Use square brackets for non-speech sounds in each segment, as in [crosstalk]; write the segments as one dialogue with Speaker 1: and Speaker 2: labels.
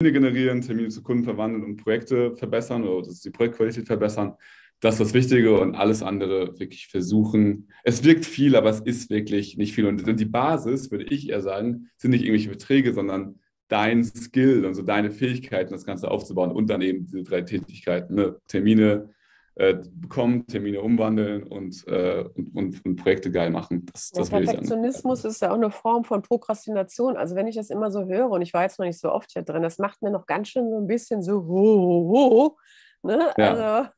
Speaker 1: generieren, Termine zu Kunden verwandeln und Projekte verbessern oder dass die Projektqualität verbessern. Das ist das Wichtige und alles andere wirklich versuchen. Es wirkt viel, aber es ist wirklich nicht viel. Und die Basis, würde ich eher sagen, sind nicht irgendwelche Beträge, sondern dein Skill, also deine Fähigkeiten, das Ganze aufzubauen und dann eben diese drei Tätigkeiten, ne? Termine äh, bekommen, Termine umwandeln und, äh, und, und, und, Projekte geil machen. Das,
Speaker 2: das Perfektionismus ist ja auch eine Form von Prokrastination. Also wenn ich das immer so höre, und ich war jetzt noch nicht so oft hier drin, das macht mir noch ganz schön so ein bisschen so, ho, ho, ho, ne?
Speaker 1: Ja. Also,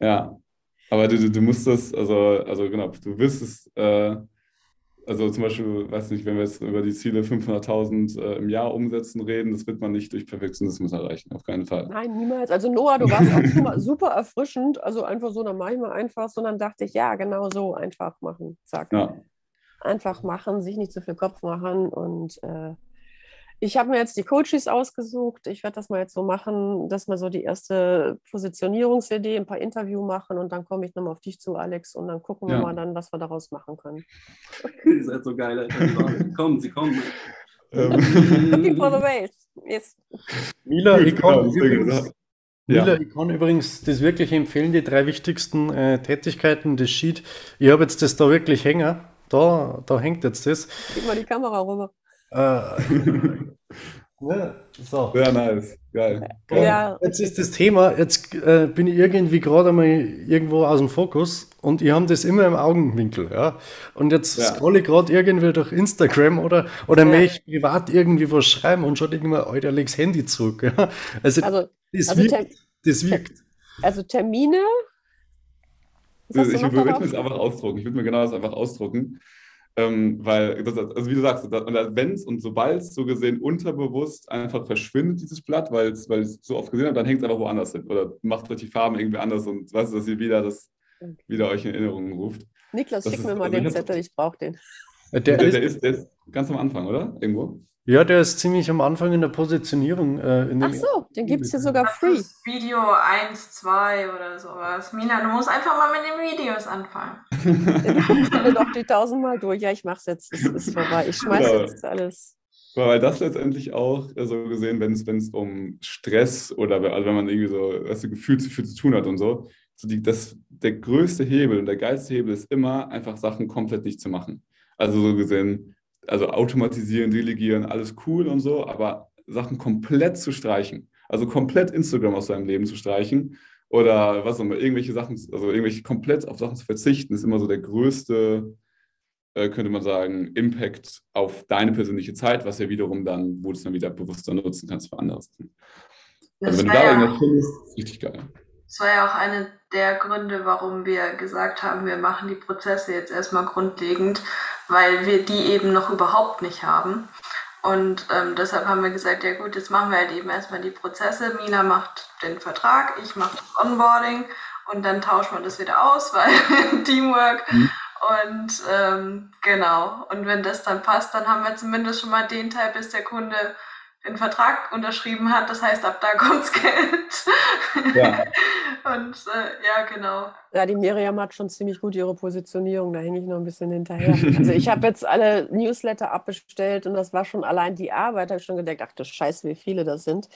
Speaker 1: ja, aber du, du musst das, also, also genau, du wirst es, äh, also zum Beispiel, weiß nicht, wenn wir jetzt über die Ziele 500.000 äh, im Jahr umsetzen reden, das wird man nicht durch Perfektionismus erreichen, auf keinen Fall.
Speaker 2: Nein, niemals. Also Noah, du warst auch super [laughs] erfrischend, also einfach so, dann mache ich mal einfach, sondern dachte ich, ja, genau so, einfach machen, zack. Ja. Einfach machen, sich nicht zu viel Kopf machen und äh, ich habe mir jetzt die Coaches ausgesucht. Ich werde das mal jetzt so machen, dass wir so die erste Positionierungsidee, ein paar Interview machen und dann komme ich nochmal auf dich zu, Alex, und dann gucken wir ja. mal dann, was wir daraus machen können. [laughs]
Speaker 3: Ihr seid so geil, Alter. kommen, Sie kommen.
Speaker 2: Ähm. [laughs] Looking for the waves. Yes.
Speaker 4: Mila, ich kann, übrigens, Mila, ja. ich kann übrigens das wirklich empfehlen, die drei wichtigsten äh, Tätigkeiten des Sheet. Ich habe jetzt das da wirklich hängen. Da, da hängt jetzt das.
Speaker 2: Gib mal die Kamera rüber. Äh,
Speaker 4: ja, [laughs] so.
Speaker 1: Sehr nice, geil.
Speaker 4: Ja. Jetzt ist das Thema, jetzt äh, bin ich irgendwie gerade mal irgendwo aus dem Fokus und ich habe das immer im Augenwinkel. Ja? Und jetzt ja. scrolle ich gerade irgendwie durch Instagram oder, oder ja. möchte ich privat irgendwie was schreiben und schaue immer, Alter, leg's Handy zurück. Ja? Also, also, das, also wirkt, das wirkt.
Speaker 2: Also Termine
Speaker 1: ich würde es einfach ausdrucken. Ich würde mir genau das einfach ausdrucken. Ähm, weil, das, also wie du sagst, wenn es und sobald es so gesehen unterbewusst einfach verschwindet, dieses Blatt, weil es so oft gesehen hat, dann hängt es einfach woanders hin oder macht richtig Farben irgendwie anders und weißt du, dass ihr wieder das wieder euch in Erinnerungen ruft.
Speaker 2: Niklas, das schick ist, mir mal also den Zettel, ich brauche den.
Speaker 1: Der, der, der, ist, der ist ganz am Anfang, oder? Irgendwo?
Speaker 4: Ja, der ist ziemlich am Anfang in der Positionierung. Äh, in
Speaker 2: Ach so, den gibt es hier sogar free.
Speaker 5: Video 1, 2 oder sowas. Mina, du musst einfach mal mit den Videos anfangen.
Speaker 2: Ich bin doch die tausendmal durch. Ja, ich mach's jetzt. Es ist vorbei. Ich schmeiß ja. jetzt alles.
Speaker 1: Weil das letztendlich auch äh, so gesehen, wenn es um Stress oder also wenn man irgendwie so was du, Gefühl zu viel zu tun hat und so, so die, das, der größte Hebel und der geilste Hebel ist immer einfach Sachen komplett nicht zu machen. Also so gesehen, also automatisieren, delegieren, alles cool und so, aber Sachen komplett zu streichen, also komplett Instagram aus seinem Leben zu streichen oder was auch immer, irgendwelche Sachen, also irgendwelche komplett auf Sachen zu verzichten, ist immer so der größte, äh, könnte man sagen, Impact auf deine persönliche Zeit, was ja wiederum dann, wo du es dann wieder bewusster nutzen kannst für andere Sachen. Also wenn du da ja, irgendwas findest, ist richtig geil.
Speaker 5: Das war ja auch eine der Gründe, warum wir gesagt haben, wir machen die Prozesse jetzt erstmal grundlegend, weil wir die eben noch überhaupt nicht haben. Und ähm, deshalb haben wir gesagt, ja gut, jetzt machen wir halt eben erstmal die Prozesse. Mina macht den Vertrag, ich mache das Onboarding und dann tauschen wir das wieder aus, [laughs] weil Teamwork. Mhm. Und ähm, genau, und wenn das dann passt, dann haben wir zumindest schon mal den Teil, bis der Kunde den Vertrag unterschrieben hat. Das heißt, ab da [laughs] kommt's Geld. Ja. Und äh, ja, genau.
Speaker 2: Ja, die Miriam hat schon ziemlich gut ihre Positionierung. Da hänge ich noch ein bisschen hinterher. [laughs] Also ich habe jetzt alle Newsletter abbestellt und das war schon allein die Arbeit. Da habe ich schon gedacht, ach du Scheiße, wie viele das sind.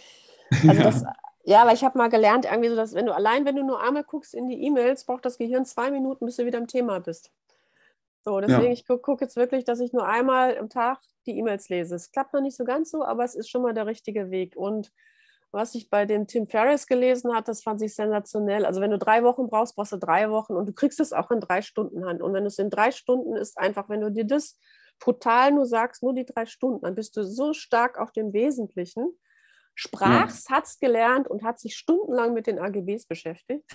Speaker 2: Also das, [laughs] ja, aber ich habe mal gelernt, irgendwie so, dass wenn du allein, wenn du nur einmal guckst in die E-Mails, braucht das Gehirn zwei Minuten, bis du wieder im Thema bist. So, deswegen, ja. ich gucke guck jetzt wirklich, dass ich nur einmal am Tag die E-Mails lese. Es klappt noch nicht so ganz so, aber es ist schon mal der richtige Weg. Und was ich bei dem Tim Ferriss gelesen habe, das fand ich sensationell. Also wenn du drei Wochen brauchst, brauchst du drei Wochen und du kriegst es auch in drei Stunden Hand. Und wenn es in drei Stunden ist, einfach, wenn du dir das brutal nur sagst, nur die drei Stunden, dann bist du so stark auf dem Wesentlichen, sprachst, ja. hat's gelernt und hat sich stundenlang mit den AGBs beschäftigt. [laughs]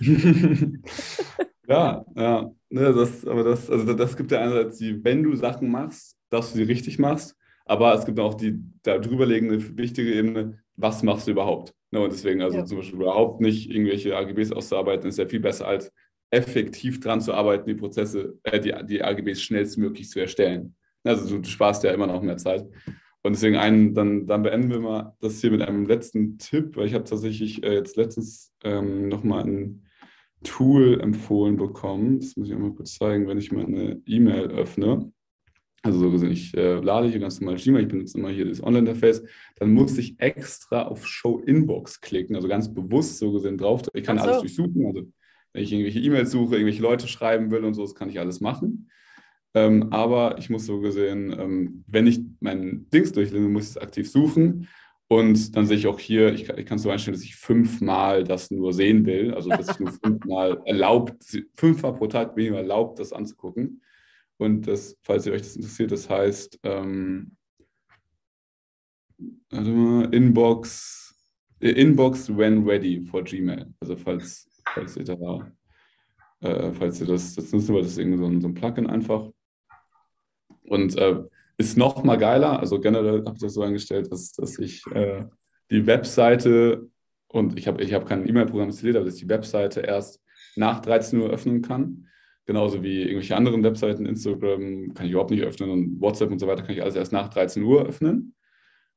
Speaker 1: ja, ja. Ne, das, aber das, also das gibt ja einerseits die, wenn du Sachen machst, dass du sie richtig machst, aber es gibt auch die darüber liegende wichtige Ebene, was machst du überhaupt? Ne, und deswegen, also ja. zum Beispiel überhaupt nicht irgendwelche AGBs auszuarbeiten, ist ja viel besser als effektiv dran zu arbeiten, die Prozesse, äh, die, die AGBs schnellstmöglich zu erstellen. Also du, du sparst ja immer noch mehr Zeit. Und deswegen einen, dann, dann beenden wir mal das hier mit einem letzten Tipp, weil ich habe tatsächlich äh, jetzt letztens ähm, nochmal ein Tool empfohlen bekommen. Das muss ich einmal kurz zeigen, wenn ich meine E-Mail öffne. also so gesehen, ich äh, lade hier ganz normal Gmail, ich benutze immer hier das Online-Interface, dann muss ich extra auf Show Inbox klicken, also ganz bewusst so gesehen drauf. Ich kann so. alles durchsuchen, also wenn ich irgendwelche E-Mails suche, irgendwelche Leute schreiben will und so, das kann ich alles machen. Ähm, aber ich muss so gesehen, ähm, wenn ich mein Dings durchlese, muss ich es aktiv suchen. Und dann sehe ich auch hier, ich kann, ich kann so einstellen, dass ich fünfmal das nur sehen will, also dass ich nur [laughs] fünfmal erlaubt, fünfmal pro Tag bin mir erlaubt, das anzugucken. Und das, falls ihr euch das interessiert, das heißt ähm, mal, Inbox, äh, Inbox when ready for Gmail. Also falls, falls ihr da, äh, falls ihr das, das nutzen wollt, das ist irgendwie so ein, so ein Plugin einfach. Und äh, ist noch mal geiler, also generell habe ich das so eingestellt, dass, dass ich äh, die Webseite und ich habe ich hab kein E-Mail-Programm installiert, aber dass ich die Webseite erst nach 13 Uhr öffnen kann. Genauso wie irgendwelche anderen Webseiten, Instagram kann ich überhaupt nicht öffnen und WhatsApp und so weiter kann ich alles erst nach 13 Uhr öffnen.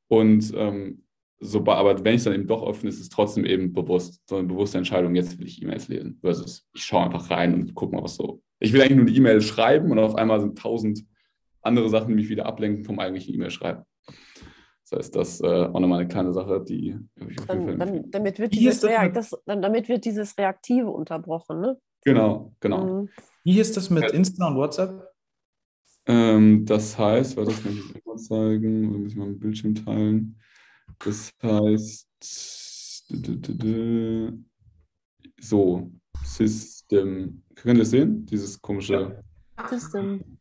Speaker 1: Und ähm, so, aber wenn ich es dann eben doch öffne, ist es trotzdem eben bewusst, so eine bewusste Entscheidung, jetzt will ich E-Mails lesen. Versus ich schaue einfach rein und gucke mal, was so. Ich will eigentlich nur eine E-Mail schreiben und auf einmal sind tausend andere Sachen, mich wieder ablenken vom eigentlichen E-Mail schreiben. Das heißt, das ist äh, auch nochmal eine kleine Sache, die
Speaker 2: dann, dann, damit, wird dieses das, damit wird dieses Reaktive unterbrochen, ne?
Speaker 1: Genau, genau. Mhm.
Speaker 6: Wie ist das mit Insta und WhatsApp?
Speaker 1: Ähm, das heißt, weil das kann ich mal zeigen, oder muss ich mal ein Bildschirm teilen. Das heißt, so, System. Könnt ihr das sehen? Dieses komische. System.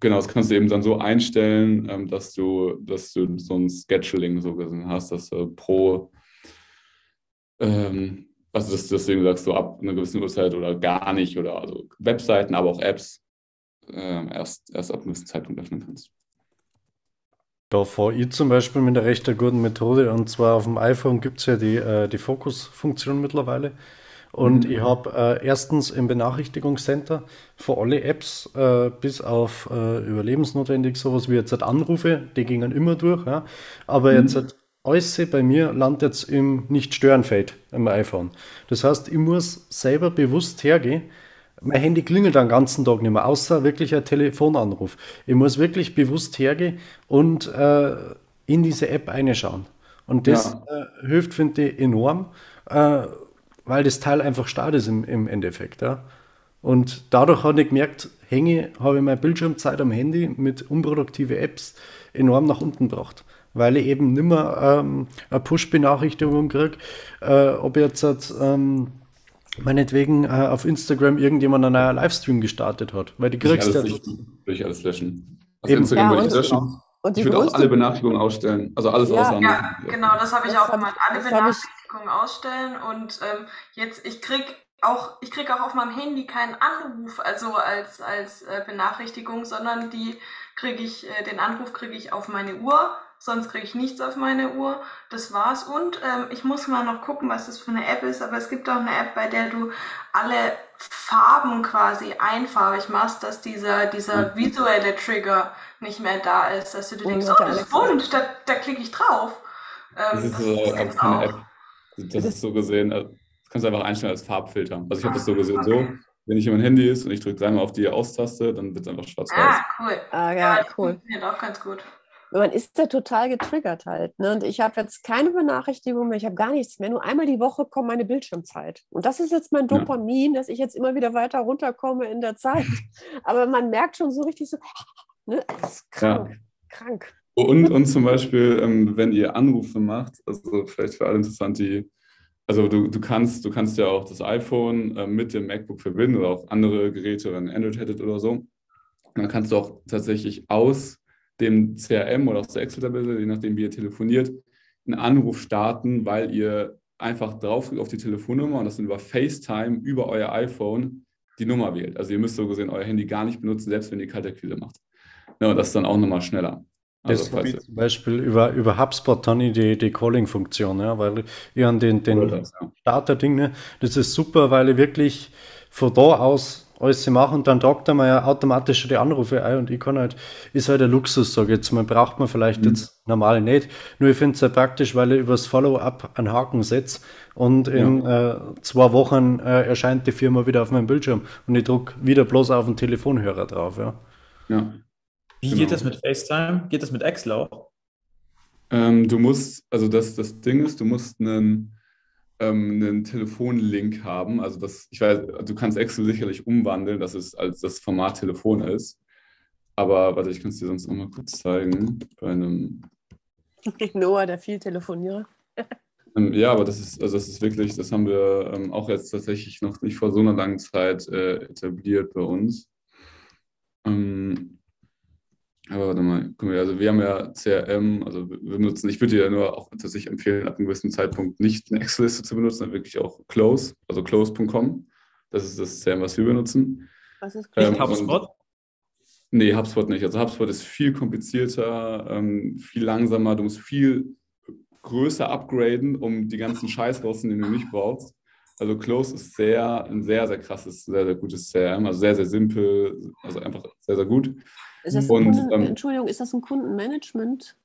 Speaker 1: Genau, das kannst du eben dann so einstellen, ähm, dass du, dass du so ein Scheduling so gesehen hast, dass du pro ähm, also das, deswegen sagst du ab einer gewissen Uhrzeit oder gar nicht oder also Webseiten, aber auch Apps äh, erst, erst ab einem gewissen Zeitpunkt öffnen kannst.
Speaker 4: Da fahre ich zum Beispiel mit einer recht guten Methode und zwar auf dem iPhone gibt es ja die, äh, die Fokus-Funktion mittlerweile. Und mhm. ich habe äh, erstens im Benachrichtigungscenter für alle Apps, äh, bis auf äh, überlebensnotwendig sowas wie jetzt halt Anrufe, die gingen immer durch. Ja? Aber mhm. jetzt halt alles bei mir landet jetzt im Nicht-Stören-Feld im iPhone. Das heißt, ich muss selber bewusst hergehen. Mein Handy klingelt den ganzen Tag nicht mehr, außer wirklich ein Telefonanruf. Ich muss wirklich bewusst hergehen und äh, in diese App reinschauen. Und das ja. äh, hilft, finde ich, enorm, äh, weil das Teil einfach stark ist im, im Endeffekt. Ja. Und dadurch habe ich gemerkt, hänge, habe ich meine Bildschirmzeit am Handy mit unproduktiven Apps enorm nach unten gebracht weil ich eben nicht mehr ähm, eine Push-Benachrichtigung kriege, äh, ob jetzt ähm, meinetwegen äh, auf Instagram irgendjemand einen neuen Livestream gestartet hat. Weil die kriegst
Speaker 1: ja. Ich alles löschen. Auf eben. Instagram ja, würde ich löschen. Und ich würde auch alle Benachrichtigungen ausstellen. Also alles
Speaker 5: ja,
Speaker 1: außer
Speaker 5: Ja, genau, das habe ich auch gemacht. Alle Benachrichtigungen ausstellen und ähm, jetzt, ich kriege auch, ich kriege auch auf meinem Handy keinen Anruf, also als, als äh, Benachrichtigung, sondern die kriege ich, äh, den Anruf kriege ich auf meine Uhr sonst kriege ich nichts auf meine Uhr. Das war's. Und ähm, ich muss mal noch gucken, was das für eine App ist, aber es gibt auch eine App, bei der du alle Farben quasi einfarbig machst, dass dieser, dieser mhm. visuelle Trigger nicht mehr da ist, dass du dir denkst, oh, das ist bunt, da, da klicke ich drauf.
Speaker 1: Ähm, das ist, äh, das App. Das ist so gesehen, äh, das kannst du einfach einstellen als Farbfilter. Also ich habe das so gesehen okay. so, wenn ich in mein Handy ist und ich drücke dreimal auf die Aus-Taste, dann wird es einfach schwarz-weiß.
Speaker 5: Ah, cool.
Speaker 2: Ah, ja, ja cool.
Speaker 5: Funktioniert auch ganz gut
Speaker 2: man ist ja total getriggert halt. Ne? Und ich habe jetzt keine Benachrichtigung mehr, ich habe gar nichts mehr. Nur einmal die Woche kommt meine Bildschirmzeit. Und das ist jetzt mein Dopamin, ja. dass ich jetzt immer wieder weiter runterkomme in der Zeit. [laughs] Aber man merkt schon so richtig so, ne? das ist krank, ja. krank.
Speaker 1: Und, und zum Beispiel, ähm, wenn ihr Anrufe macht, also vielleicht für alle interessant, die, also du, du kannst, du kannst ja auch das iPhone äh, mit dem MacBook verbinden oder auch andere Geräte, wenn Android hättet oder so. Und dann kannst du auch tatsächlich aus dem CRM oder aus der Excel-Tabelle, je nachdem, wie ihr telefoniert, einen Anruf starten, weil ihr einfach drauf auf die Telefonnummer und das dann über FaceTime über euer iPhone die Nummer wählt. Also ihr müsst so gesehen euer Handy gar nicht benutzen, selbst wenn ihr Kaltakquise macht. Ja, und das ist dann auch nochmal schneller.
Speaker 4: Also, das zum Beispiel über, über HubSpot dann die, die Calling-Funktion, ja, weil ihr an den, den ja. Starter-Ding, ne, das ist super, weil ihr wirklich von da aus alles machen und dann tragt er mir ja automatisch die Anrufe ein und ich kann halt, ist halt der Luxus, sage ich jetzt mal, braucht man vielleicht mhm. jetzt normal nicht. Nur ich finde es sehr praktisch, weil ich übers Follow-up einen Haken setze und in ja. äh, zwei Wochen äh, erscheint die Firma wieder auf meinem Bildschirm und ich drücke wieder bloß auf den Telefonhörer drauf, ja.
Speaker 1: Ja.
Speaker 6: Wie
Speaker 1: Genau.
Speaker 6: geht das mit FaceTime? Geht das mit Excel auch?
Speaker 1: Ähm, du musst, also das, das Ding ist, du musst einen, ähm, einen Telefonlink haben. Also das, ich weiß, du kannst Excel sicherlich umwandeln, dass es als das Format Telefon ist. Aber warte, ich kann es dir sonst noch mal kurz zeigen. Bei einem, [laughs]
Speaker 2: Noah, der viel Telefonierer.
Speaker 1: ähm, ja, aber das ist, also das ist wirklich, das haben wir ähm, auch jetzt tatsächlich noch nicht vor so einer langen Zeit äh, etabliert bei uns. Ähm, aber warte mal, guck mal, also wir haben ja CRM, also wir benutzen, ich würde dir ja nur auch tatsächlich empfehlen, ab einem gewissen Zeitpunkt nicht eine Excel-Liste zu benutzen, sondern wirklich auch Close, also close.com. Das ist das CRM, was wir benutzen.
Speaker 2: Was ist
Speaker 1: Ähm,
Speaker 6: Nicht HubSpot?
Speaker 1: Nee, HubSpot nicht. Also HubSpot ist viel komplizierter, ähm, viel langsamer. Du musst viel größer upgraden, um die ganzen Scheiß rauszunehmen, den du nicht brauchst. Also Close ist sehr, ein sehr, sehr krasses, sehr, sehr gutes CRM. Also sehr, sehr simpel, also einfach sehr, sehr gut.
Speaker 2: Ist das
Speaker 1: und,
Speaker 2: Kunden,
Speaker 1: ähm,
Speaker 2: Entschuldigung, ist das ein Kundenmanagement?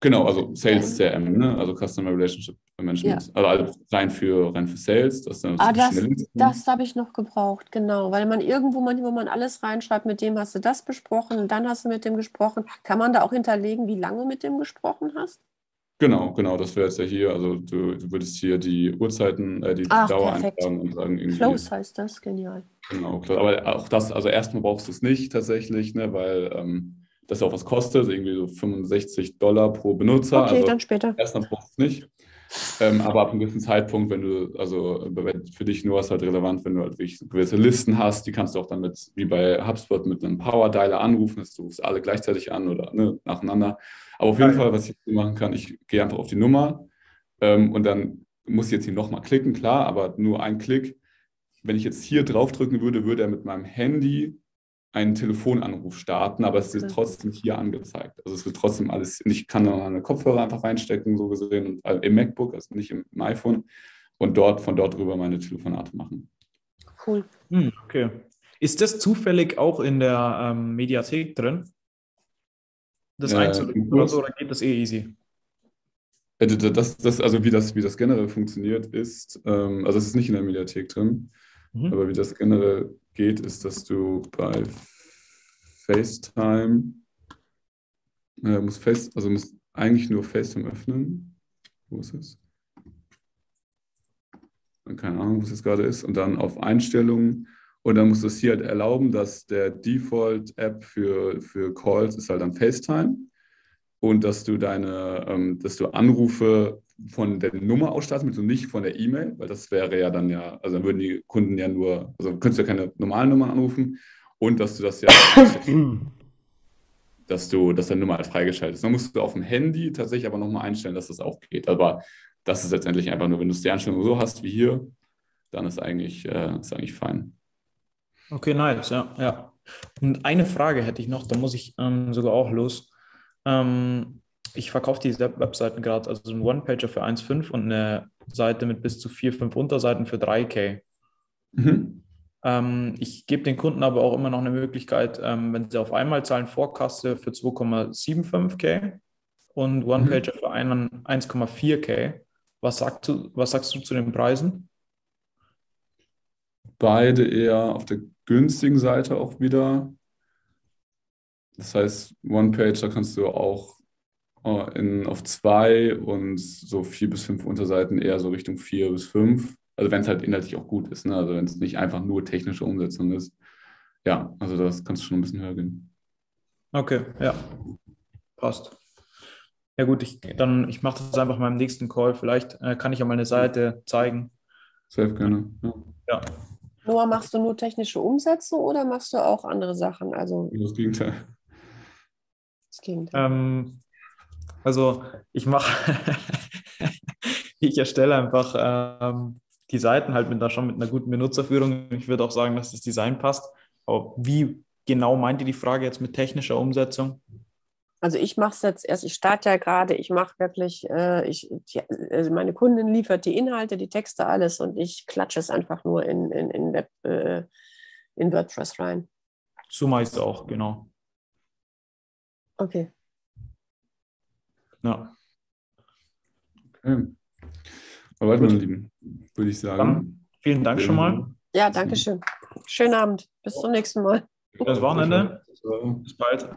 Speaker 1: Genau, also Sales CRM, ne? also Customer Relationship Management. Also halt rein für, rein für Sales. Das sind
Speaker 2: Ah, das, das habe ich noch gebraucht, genau. Weil man irgendwo manchmal man alles reinschreibt, mit dem hast du das besprochen, dann hast du mit dem gesprochen. Kann man da auch hinterlegen, wie lange du mit dem gesprochen hast?
Speaker 1: Genau, genau, das wäre jetzt ja hier. Also du, du würdest hier die Uhrzeiten, äh, die
Speaker 2: Ach,
Speaker 1: Dauer
Speaker 2: perfekt.
Speaker 1: eintragen und sagen irgendwie.
Speaker 2: Close heißt das, genial.
Speaker 1: Genau, klar. Aber auch das, also erstmal brauchst du es nicht tatsächlich, ne, weil ähm, das auch was kostet, irgendwie so 65 Dollar pro Benutzer.
Speaker 2: Okay,
Speaker 1: also
Speaker 2: dann später.
Speaker 1: erstmal brauchst du es nicht. Ähm, aber ab einem gewissen Zeitpunkt, wenn du, also für dich nur ist halt relevant, wenn du halt wirklich gewisse Listen hast, die kannst du auch dann mit, wie bei HubSpot, mit einem Power Dialer anrufen, dass du rufst alle gleichzeitig an oder ne, nacheinander. Aber auf jeden
Speaker 6: Geil.
Speaker 1: Fall, was ich hier machen kann, ich gehe einfach auf die Nummer ähm, und dann muss ich jetzt hier nochmal klicken, klar, aber nur ein Klick. Wenn ich jetzt hier draufdrücken würde, würde er mit meinem Handy einen Telefonanruf starten, aber es ist
Speaker 2: Okay.
Speaker 1: trotzdem hier angezeigt. Also es wird trotzdem alles, ich kann dann meine Kopfhörer einfach reinstecken, so gesehen, und, äh, im MacBook, also nicht im, im iPhone, und dort von dort rüber meine Telefonate machen.
Speaker 2: Cool.
Speaker 6: Hm, okay. Ist das zufällig auch in der ähm, Mediathek drin? Das
Speaker 1: Äh,
Speaker 6: einzulegen oder so, oder geht das eh easy?
Speaker 1: Äh, Das, das, also wie das, wie das generell funktioniert ist, ähm, also es ist nicht in der Mediathek drin,
Speaker 6: Mhm.
Speaker 1: aber wie das generell geht, ist, dass du bei FaceTime, äh, musst Face, also musst eigentlich nur FaceTime öffnen. Wo ist es? Keine Ahnung, wo es jetzt gerade ist. Und dann auf Einstellungen. Und dann musst du es hier halt erlauben, dass der Default-App für, für Calls ist halt dann FaceTime. Und dass du deine, ähm, dass du Anrufe von der Nummer ausstattest, mit und nicht von der E-Mail, weil das wäre ja dann ja, also dann würden die Kunden ja nur, also könntest du ja keine normalen Nummern anrufen und dass du das ja, [coughs] dass du, dass deine Nummer halt freigeschaltet ist. Dann musst du auf dem Handy tatsächlich aber nochmal einstellen, dass das auch geht. Aber das ist letztendlich einfach nur, wenn du es die Einstellung so hast wie hier, dann ist eigentlich, äh, ist eigentlich fein.
Speaker 6: Okay, nice, ja, ja. Und eine Frage hätte ich noch, da muss ich ähm, sogar auch los. Ähm, ich verkaufe diese Webseiten gerade, also einen One-Pager für 1,5 und eine Seite mit bis zu 4, 5 Unterseiten für 3K.
Speaker 1: Mhm.
Speaker 6: Ähm, ich gebe den Kunden aber auch immer noch eine Möglichkeit, ähm, wenn sie auf einmal zahlen, Vorkasse für 2,75K und One-Pager für einen 1,4K. Was, sagst du, was sagst du zu den Preisen?
Speaker 1: Beide eher auf der günstigen Seite auch wieder. Das heißt, One-Page, da kannst du auch in, auf zwei und so vier bis fünf Unterseiten eher so Richtung vier bis fünf. Also wenn es halt inhaltlich auch gut ist, ne? Also wenn es nicht einfach nur technische Umsetzung ist. Ja, also das kannst du schon ein bisschen höher gehen.
Speaker 6: Okay, ja. Passt. Ja gut, ich, dann, ich mache das einfach mal im nächsten Call. Vielleicht äh, kann ich ja mal eine Seite zeigen.
Speaker 1: Sehr gerne. Ja,
Speaker 6: Ja.
Speaker 2: Noah, machst du nur technische Umsetzung oder machst du auch andere Sachen? Also
Speaker 1: das Gegenteil.
Speaker 2: das Gegenteil.
Speaker 6: Ähm, also ich mache, [laughs] ich erstelle einfach ähm, die Seiten halt mit da schon mit einer guten Benutzerführung. Ich würde auch sagen, dass das Design passt. Aber wie genau meint ihr die Frage jetzt mit technischer Umsetzung?
Speaker 2: Also ich mache es jetzt erst, ich starte ja gerade, ich mache wirklich, äh, ich, die, also meine Kundin liefert die Inhalte, die Texte, alles und ich klatsche es einfach nur in, in, in, Web, äh, in WordPress rein.
Speaker 6: So meist auch, genau.
Speaker 2: Okay.
Speaker 6: Ja.
Speaker 1: Okay.
Speaker 6: Gut.
Speaker 1: meine Lieben, würde ich sagen.
Speaker 6: Dann vielen Dank schon mal.
Speaker 2: Ja, danke schön. Schönen Abend. Bis zum nächsten Mal.
Speaker 6: Schönes Wochenende. Bis bald.